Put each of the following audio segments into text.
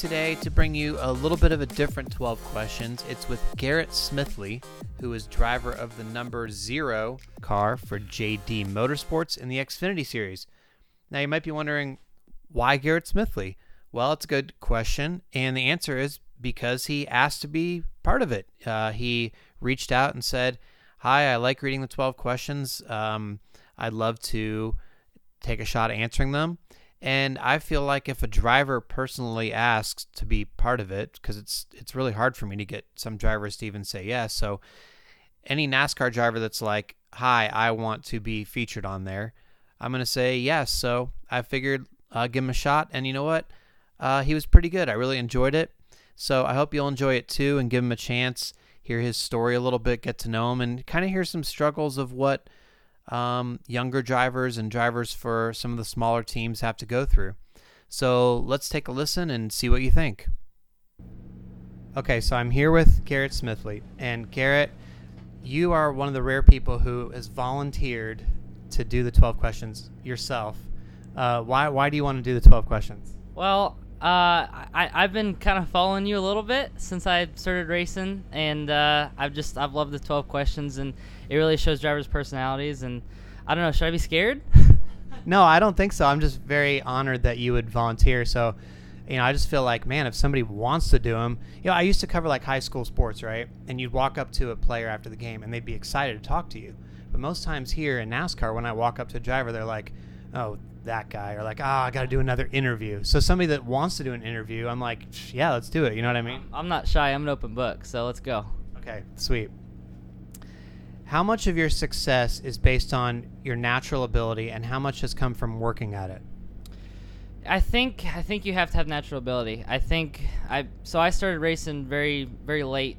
today to bring you a little bit of a different 12 questions. It's with Garrett Smithley, who is driver of the number zero car for JD Motorsports in the Xfinity Series. Now, you might be wondering, why Garrett Smithley? Well, it's a good question, and the answer is because he asked to be part of it. Uh, he reached out and said, Hi, I like reading the 12 questions. Um, I'd love to take a shot answering them. And I feel like if a driver personally asks to be part of it, because it's it's really hard for me to get some drivers to even say yes. So any NASCAR driver that's like, "Hi, I want to be featured on there," I'm gonna say yes. So I figured uh, give him a shot, and you know what? Uh, he was pretty good. I really enjoyed it. So I hope you'll enjoy it too, and give him a chance, hear his story a little bit, get to know him, and kind of hear some struggles of what um, younger drivers and drivers for some of the smaller teams have to go through. So let's take a listen and see what you think. Okay, so I'm here with Garrett Smithley. And Garrett, you are one of the rare people who has volunteered to do the 12 questions yourself. Uh, why, why do you want to do the 12 questions? Well, uh, I, I've been kind of following you a little bit since I started racing, and uh, I've just I've loved the 12 questions, and it really shows drivers' personalities. And I don't know, should I be scared? no, I don't think so. I'm just very honored that you would volunteer. So, you know, I just feel like, man, if somebody wants to do them, you know, I used to cover like high school sports, right? And you'd walk up to a player after the game, and they'd be excited to talk to you. But most times here in NASCAR, when I walk up to a driver, they're like, "Oh, that guy or like, oh, I got to do another interview. So somebody that wants to do an interview, I'm like, yeah, let's do it. You know what I mean? I'm not shy. I'm an open book. So let's go. Okay, sweet. How much of your success is based on your natural ability, and how much has come from working at it? I think I think you have to have natural ability. I think I so I started racing very very late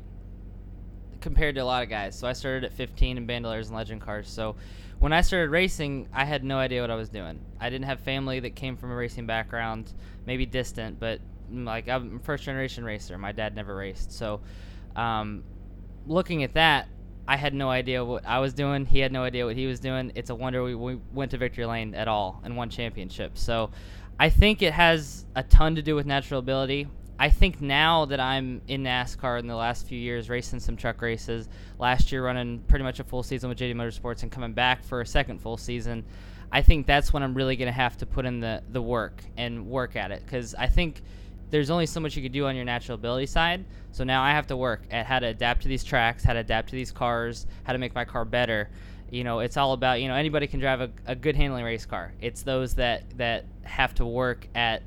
compared to a lot of guys. So I started at 15 in Bandoleros and Legend cars. So when I started racing, I had no idea what I was doing. I didn't have family that came from a racing background, maybe distant, but mm, like I'm a first generation racer. My dad never raced. So, um, looking at that, I had no idea what I was doing. He had no idea what he was doing. It's a wonder we, we went to victory lane at all and won championships. So, I think it has a ton to do with natural ability. I think now that I'm in NASCAR in the last few years, racing some truck races, last year running pretty much a full season with JD Motorsports and coming back for a second full season, I think that's when I'm really going to have to put in the, the work and work at it. Because I think there's only so much you can do on your natural ability side. So now I have to work at how to adapt to these tracks, how to adapt to these cars, how to make my car better. You know, it's all about, you know, anybody can drive a, a good handling race car. It's those that, that have to work at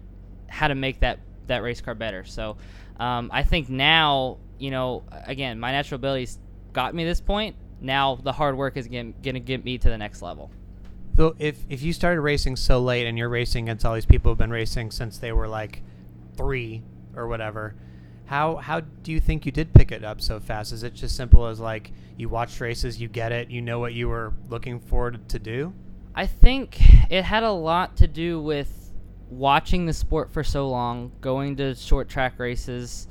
how to make that that race car better. So um, I think now, you know, again, my natural abilities got me this point. Now the hard work is going to get me to the next level. So if if you started racing so late and you're racing against all these people who've been racing since they were like three or whatever, how how do you think you did pick it up so fast? Is it just simple as like you watched races, you get it, you know what you were looking forward to do? I think it had a lot to do with watching the sport for so long, going to short track races.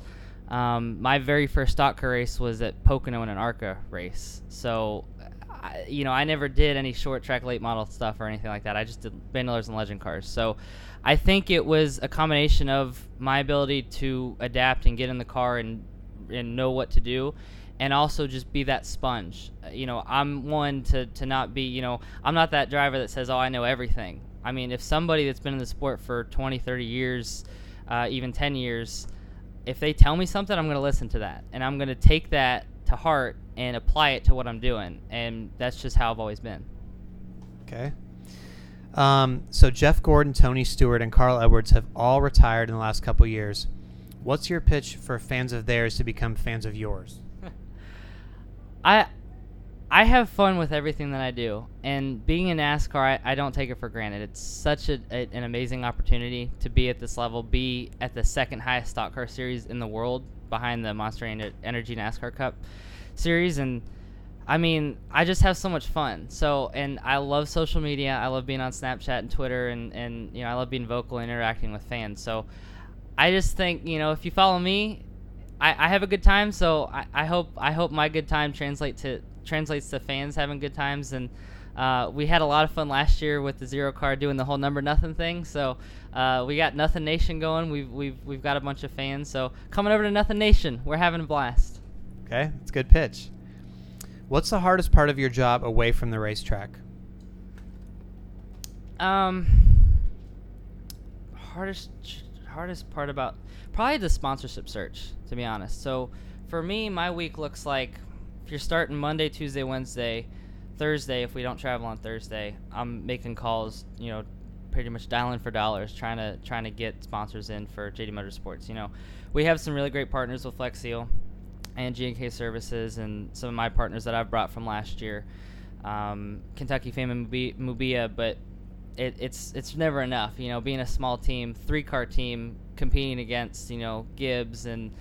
Um, my very first stock car race was at Pocono in an ARCA race. So, I, you know, I never did any short track late model stuff or anything like that. I just did Bandoleros and Legend cars. So, I think it was a combination of my ability to adapt and get in the car and and know what to do and also just be that sponge. You know, I'm one to, to not be, you know, I'm not that driver that says, oh, I know everything. I mean, if somebody that's been in the sport for 20, 30 years, uh, even 10 years, if they tell me something, I'm going to listen to that. And I'm going to take that to heart and apply it to what I'm doing. And that's just how I've always been. Okay. Um, so Jeff Gordon, Tony Stewart, and Carl Edwards have all retired in the last couple years. What's your pitch for fans of theirs to become fans of yours? I I have fun with everything that I do, and being in NASCAR, I, I don't take it for granted. It's such a, a, an amazing opportunity to be at this level, be at the second highest stock car series in the world, behind the Monster Energy NASCAR Cup series, and I mean, I just have so much fun. So, and I love social media. I love being on Snapchat and Twitter, and and you know, I love being vocal and interacting with fans. So, I just think you know, if you follow me, I, I have a good time. So I, I hope I hope my good time translate to translates to fans having good times and Uh, we had a lot of fun last year with the zero car doing the whole number nothing thing. So uh, we got Nothing Nation going. We've we've we've got a bunch of fans. So coming over to Nothing Nation, we're having a blast. Okay, it's a good pitch. What's the hardest part of your job away from the racetrack? Um, hardest hardest part about probably the sponsorship search, to be honest. So for me, my week looks like if you're starting Monday, Tuesday, Wednesday, Thursday. If we don't travel on Thursday, I'm making calls. You know, pretty much dialing for dollars, trying to trying to get sponsors in for JD Motorsports. You know, we have some really great partners with Flex Seal and G&K Services, and some of my partners that I've brought from last year, um, Kentucky Fame and Mubia. But it, it's it's never enough. You know, being a small team, three car team, competing against you know Gibbs and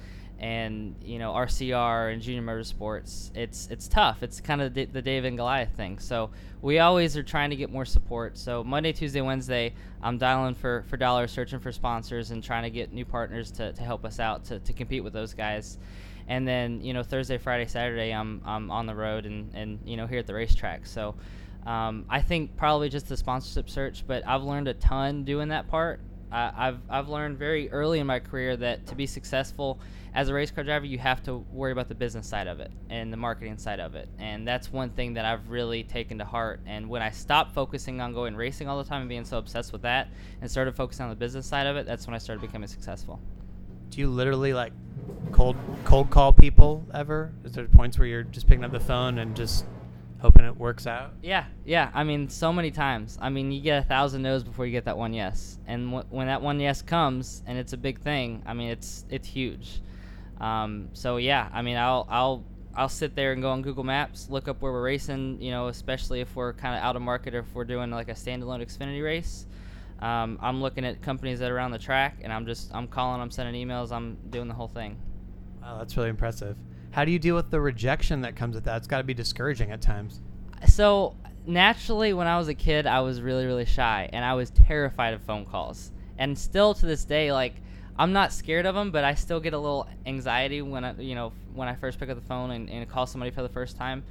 and you know RCR and Junior Motorsports. It's it's tough. It's kind of the, the David and Goliath thing. So we always are trying to get more support. So Monday, Tuesday, Wednesday, I'm dialing for for dollars, searching for sponsors, and trying to get new partners to, to help us out to, to compete with those guys. And then you know Thursday, Friday, Saturday, I'm I'm on the road and and you know here at the racetrack. So. Um, I think probably just the sponsorship search, but I've learned a ton doing that part. Uh, I've I've learned very early in my career that to be successful as a race car driver, you have to worry about the business side of it and the marketing side of it, and that's one thing that I've really taken to heart. And when I stopped focusing on going racing all the time and being so obsessed with that, and started focusing on the business side of it, that's when I started becoming successful. Do you literally like cold cold call people ever? Is there points where you're just picking up the phone and just hoping it works out. Yeah, yeah. I mean, so many times. I mean, you get a thousand no's before you get that one yes, and w- when that one yes comes, and it's a big thing. I mean, it's it's huge. Um, so yeah, I mean, I'll I'll I'll sit there and go on Google Maps, look up where we're racing. You know, especially if we're kind of out of market or if we're doing like a standalone Xfinity race. Um, I'm looking at companies that are around the track, and I'm just I'm calling, I'm sending emails, I'm doing the whole thing. Wow, that's really impressive. How do you deal with the rejection that comes with that? It's got to be discouraging at times. So naturally, when I was a kid, I was really really shy, and I was terrified of phone calls. And still to this day, like I'm not scared of them, but I still get a little anxiety when I, you know, when I first pick up the phone and, and call somebody for the first time.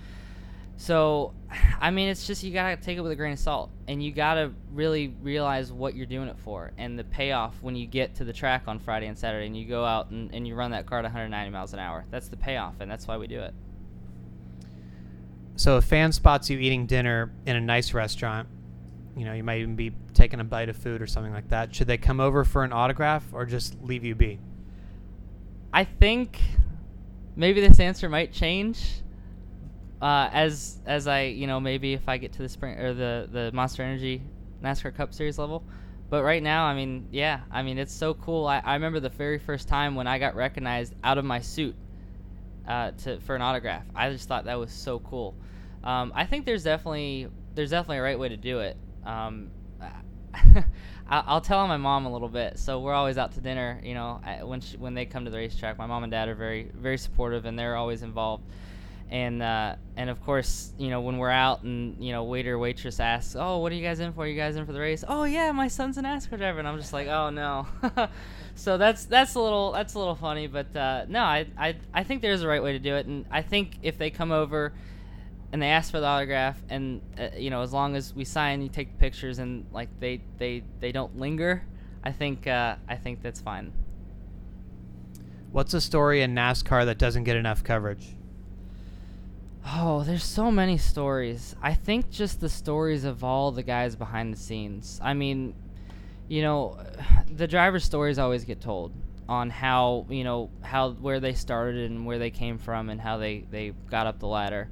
So, I mean, it's just you gotta take it with a grain of salt, and you gotta really realize what you're doing it for, and the payoff when you get to the track on Friday and Saturday, and you go out and, and you run that car at 190 miles an hour. That's the payoff, and that's why we do it. So, a fan spots you eating dinner in a nice restaurant, you know, you might even be taking a bite of food or something like that. Should they come over for an autograph or just leave you be? I think maybe this answer might change uh, as as I you know maybe if I get to the Sprint or the the Monster Energy NASCAR Cup Series level. But right now, I mean, yeah, I mean it's so cool. I, I remember the very first time when I got recognized out of my suit uh, to for an autograph. I just thought that was so cool. Um, I think there's definitely there's definitely a right way to do it. Um, I'll tell my mom a little bit. So we're always out to dinner. You know, when she, when they come to the racetrack, my mom and dad are very very supportive, and they're always involved and uh, and of course, you know, when we're out and you know, waiter waitress asks, "Oh, what are you guys in for? Are you guys in for the race?" "Oh yeah, my son's an NASCAR driver," and I'm just like, "Oh no." so that's that's a little that's a little funny, but uh, no, I, I I think there's a right way to do it, and I think if they come over and they ask for the autograph, and uh, you know, as long as we sign, you take the pictures, and like they they they don't linger, I think uh, I think that's fine. What's a story in NASCAR that doesn't get enough coverage? Oh, there's so many stories. I think just the stories of all the guys behind the scenes. I mean, you know, the driver stories always get told on how, you know, how where they started and where they came from and how they they got up the ladder.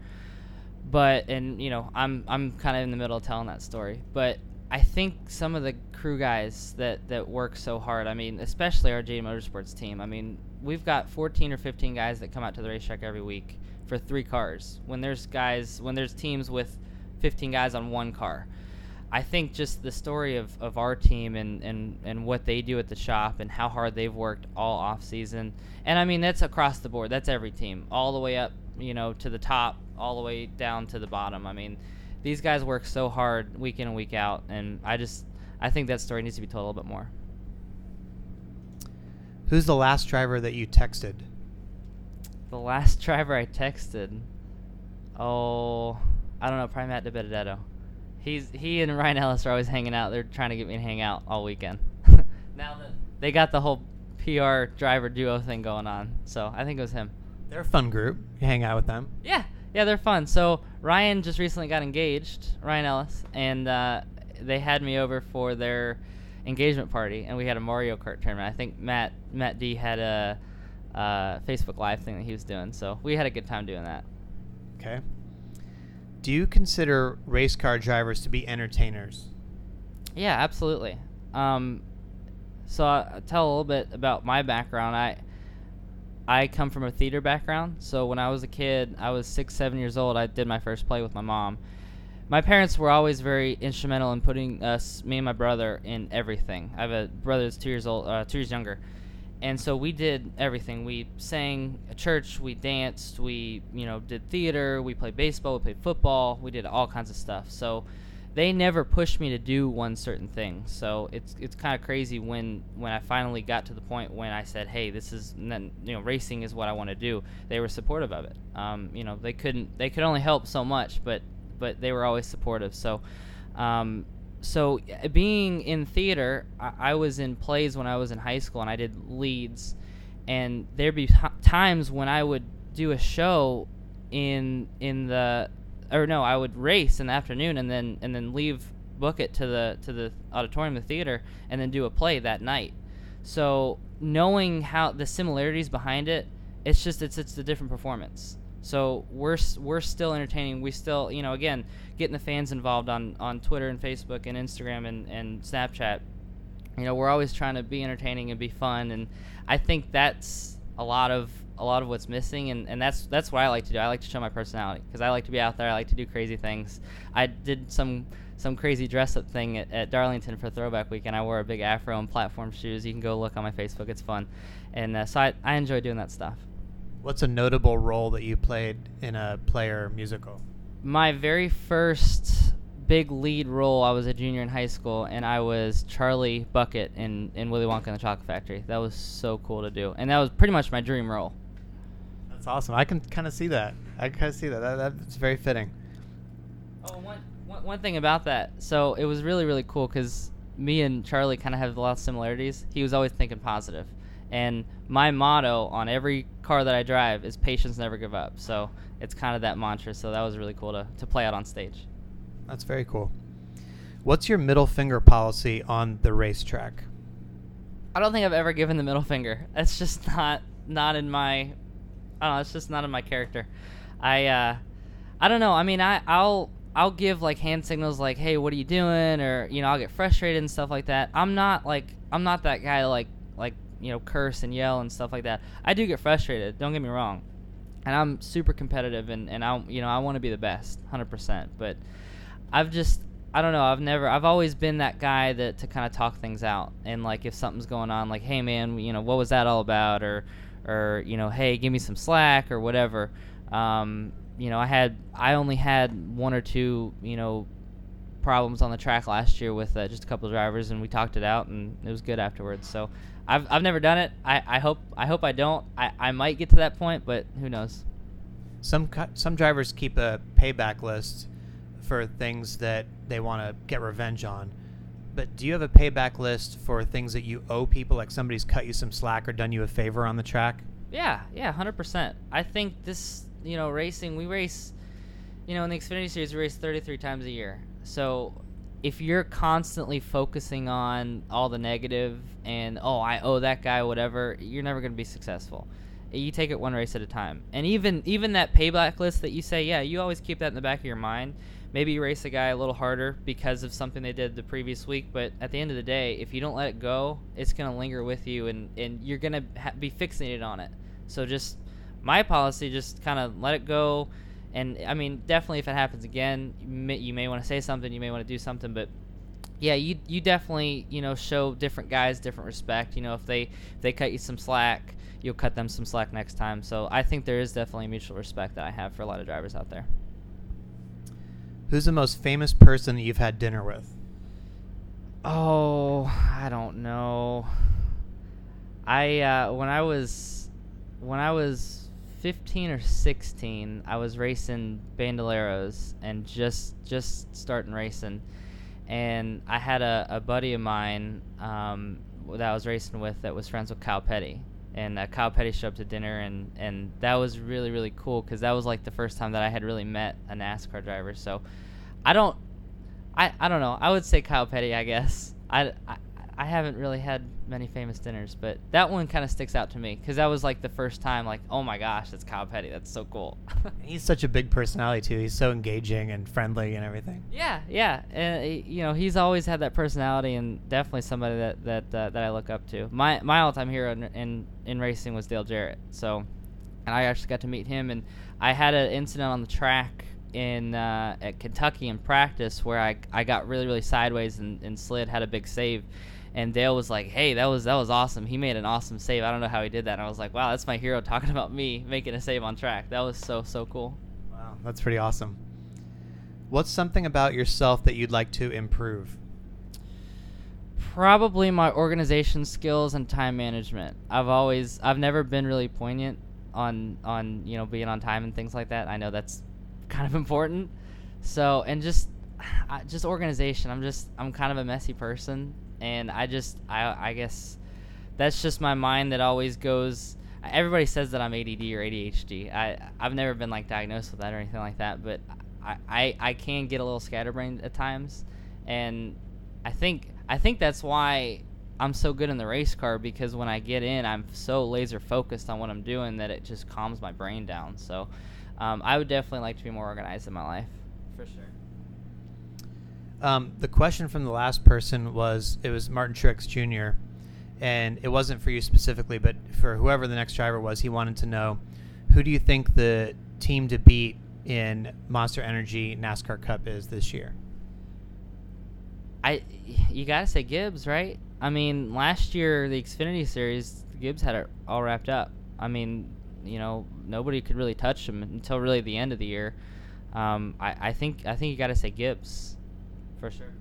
But and you know, I'm I'm kind of in the middle of telling that story. But I think some of the crew guys that that work so hard. I mean, especially our JD Motorsports team. I mean, we've got 14 or 15 guys that come out to the racetrack every week for three cars when there's guys when there's teams with 15 guys on one car. I think just the story of, of our team and, and, and what they do at the shop and how hard they've worked all off season. And I mean that's across the board. That's every team. All the way up, you know, to the top, all the way down to the bottom. I mean, these guys work so hard week in and week out and I just I think that story needs to be told a little bit more. Who's the last driver that you texted? The last driver I texted, oh, I don't know, probably Matt DiBenedetto. He's he and Ryan Ellis are always hanging out. They're trying to get me to hang out all weekend. now that they got the whole PR driver duo thing going on, so I think it was him. They're a fun group. You hang out with them. Yeah, yeah, they're fun. So Ryan just recently got engaged, Ryan Ellis, and uh, they had me over for their engagement party, and we had a Mario Kart tournament. I think Matt Matt D had a, a Facebook Live thing that he was doing, so we had a good time doing that. Okay. Do you consider race car drivers to be entertainers? Yeah, absolutely. Um, so I'll tell a little bit about my background. I I come from a theater background. So when I was a kid, I was six, seven years old. I did my first play with my mom. My parents were always very instrumental in putting us, me and my brother, in everything. I have a brother that's two years old, uh, two years younger, and so we did everything. We sang at church, we danced, we you know did theater, we played baseball, we played football, we did all kinds of stuff. So they never pushed me to do one certain thing. So it's it's kind of crazy when when I finally got to the point when I said, "Hey, this is you know racing is what I want to do." They were supportive of it. Um, you know, they couldn't they could only help so much, but but they were always supportive. So. Um, so uh, being in theater, I, I, was in plays when I was in high school, and I did leads, and there'd be times when I would do a show in in the or no, I would race in the afternoon and then and then leave book it to the to the auditorium, the theater, and then do a play that night. So knowing how the similarities behind it, it's just it's it's a different performance. So we're we're still entertaining. We still you know again getting the fans involved on on Twitter and Facebook and Instagram and and Snapchat. You know we're always trying to be entertaining and be fun, and I think that's a lot of a lot of what's missing, and, and that's that's what I like to do. I like to show my personality because I like to be out there. I like to do crazy things. I did some some crazy dress up thing at, at Darlington for Throwback Week, and I wore a big afro and platform shoes. You can go look on my Facebook. It's fun, and uh, so I I enjoy doing that stuff. What's a notable role that you played in a player musical? My very first big lead role. I was a junior in high school, and I was Charlie Bucket in, in Willy Wonka and the Chocolate Factory. That was so cool to do, and that was pretty much my dream role. That's awesome. I can kind of see that. I can kind of see that. that. That's very fitting. Oh, one, one, one thing about that. So it was really, really cool because me and Charlie kind of have a lot of similarities. He was always thinking positive. And my motto on every car that I drive is patience never give up. So it's kind of that mantra. So that was really cool to, to play out on stage. That's very cool. What's your middle finger policy on the racetrack? I don't think I've ever given the middle finger. That's just not not in my I don't know. It's just not in my character. I uh, I don't know. I mean, I I'll I'll give like hand signals like, hey, what are you doing? Or you know, I'll get frustrated and stuff like that. I'm not like I'm not that guy like like you know curse and yell and stuff like that. I do get frustrated. Don't get me wrong. And I'm super competitive and and I you know I want to be the best, 100%. But I've just I don't know. I've never. I've always been that guy that to kind of talk things out and like if something's going on, like, hey man, you know, what was that all about? Or or you know, hey, give me some slack or whatever. Um, you know, I had I only had one or two you know problems on the track last year with uh, just a couple drivers, and we talked it out, and it was good afterwards. So I've I've never done it. I, I hope I hope I don't. I, I might get to that point, but who knows. Some some drivers keep a payback list for things that they want to get revenge on. But do you have a payback list for things that you owe people, like somebody's cut you some slack or done you a favor on the track? Yeah, yeah, hundred percent. I think this, you know, racing. We race, you know, in the Xfinity Series, we race thirty-three times a year. So if you're constantly focusing on all the negative and oh I owe that guy whatever, you're never going to be successful. You take it one race at a time. And even even that payback list that you say, yeah, you always keep that in the back of your mind maybe you race a guy a little harder because of something they did the previous week. But at the end of the day, if you don't let it go, it's going to linger with you, and and you're going to ha- be fixated on it. So just my policy, just kind of let it go. And I mean, definitely, if it happens again, you may, you may want to say something, you may want to do something, but yeah, you you definitely you know show different guys different respect. You know, if they if they cut you some slack, you'll cut them some slack next time. So I think there is definitely mutual respect that I have for a lot of drivers out there. Who's the most famous person that you've had dinner with? Oh, I don't know. I uh, when I was when I was 15 or 16, I was racing Bandoleros and just just starting racing, and I had a, a buddy of mine um, that I was racing with that was friends with Kyle Petty, and uh, Kyle Petty showed up to dinner, and and that was really really cool because that was like the first time that I had really met a NASCAR driver. So, I don't, I I don't know. I would say Kyle Petty, I guess. I, I I haven't really had many famous dinners, but that one kind of sticks out to me because that was like the first time, like, oh my gosh, that's Kyle Petty. That's so cool. He's such a big personality too. He's so engaging and friendly and everything. Yeah, yeah, and uh, you know he's always had that personality and definitely somebody that that uh, that I look up to. My my all time hero in, in in racing was Dale Jarrett. So, and I actually got to meet him, and I had an incident on the track in uh, at Kentucky in practice where I I got really really sideways and, and slid, had a big save and Dale was like, "Hey, that was that was awesome. He made an awesome save. I don't know how he did that." And I was like, "Wow, that's my hero talking about me making a save on track. That was so so cool." Wow, that's pretty awesome. What's something about yourself that you'd like to improve? Probably my organization skills and time management. I've always I've never been really poignant on on, you know, being on time and things like that. I know that's kind of important. So, and just just organization. I'm just I'm kind of a messy person and I just I I guess that's just my mind that always goes. Everybody says that I'm ADD or ADHD. I I've never been like diagnosed with that or anything like that, but I I, I can get a little scatterbrained at times, and I think I think that's why I'm so good in the race car because when I get in, I'm so laser focused on what I'm doing that it just calms my brain down. So um, I would definitely like to be more organized in my life, for sure. Um, the question from the last person was it was Martin Truex Jr. and it wasn't for you specifically, but for whoever the next driver was, he wanted to know who do you think the team to beat in Monster Energy NASCAR Cup is this year? I you gotta say Gibbs, right? I mean, last year the Xfinity Series, Gibbs had it all wrapped up. I mean, you know, nobody could really touch him until really the end of the year. Um, I, I think I think you gotta say Gibbs for sure.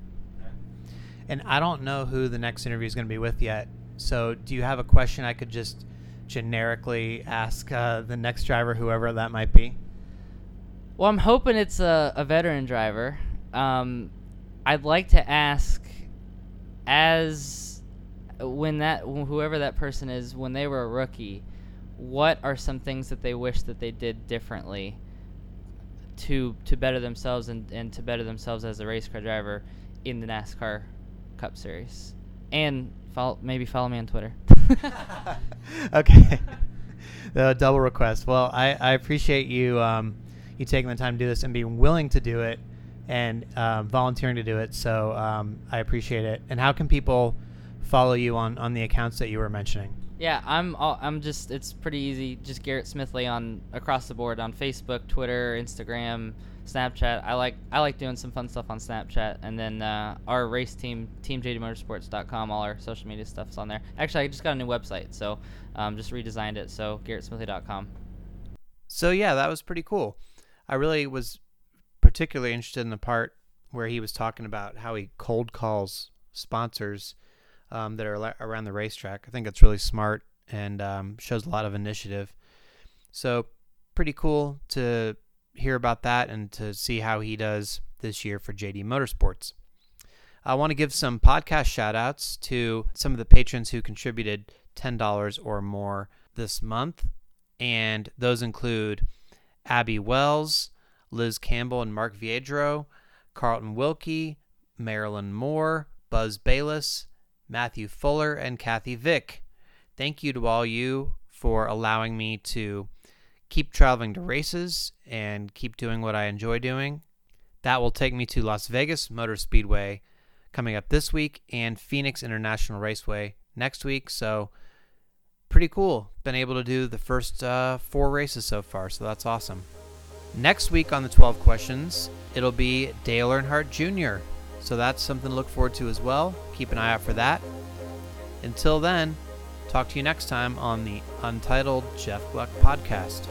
And I don't know who the next interview is going to be with yet. So, do you have a question I could just generically ask uh, the next driver, whoever that might be? Well, I'm hoping it's a, a veteran driver. Um, I'd like to ask, as when that whoever that person is, when they were a rookie, what are some things that they wish that they did differently to to better themselves and, and to better themselves as a race car driver in the NASCAR Cup Series. And follow, maybe follow me on Twitter. okay. the double request. Well, I, I appreciate you um, you taking the time to do this and being willing to do it and um, volunteering to do it. So um, I appreciate it. And how can people follow you on, on the accounts that you were mentioning? Yeah, I'm. I'm just. It's pretty easy. Just Garrett Smithley on across the board on Facebook, Twitter, Instagram, Snapchat. I like. I like doing some fun stuff on Snapchat, and then uh, our race team, TeamJDMotorsports.com. All our social media stuff's on there. Actually, I just got a new website, so um, just redesigned it. So GarrettSmithley.com. So yeah, that was pretty cool. I really was particularly interested in the part where he was talking about how he cold calls sponsors um, that are around the racetrack. I think it's really smart and um, shows a lot of initiative. So, pretty cool to hear about that and to see how he does this year for JD Motorsports. I want to give some podcast shout outs to some of the patrons who contributed $10 or more this month. And those include Abby Wells, Liz Campbell and Mark Viedro, Carlton Wilkie, Marilyn Moore, Buzz Bayless, Matthew Fuller, and Kathy Vick. Thank you to all you for allowing me to keep traveling to races and keep doing what I enjoy doing. That will take me to Las Vegas Motor Speedway coming up this week and Phoenix International Raceway next week. So, pretty cool. Been able to do the first uh, four races so far, so that's awesome. Next week on the 12 questions, it'll be Dale Earnhardt Jr. So that's something to look forward to as well. Keep an eye out for that. Until then, talk to you next time on the Untitled Jeff Gluck podcast.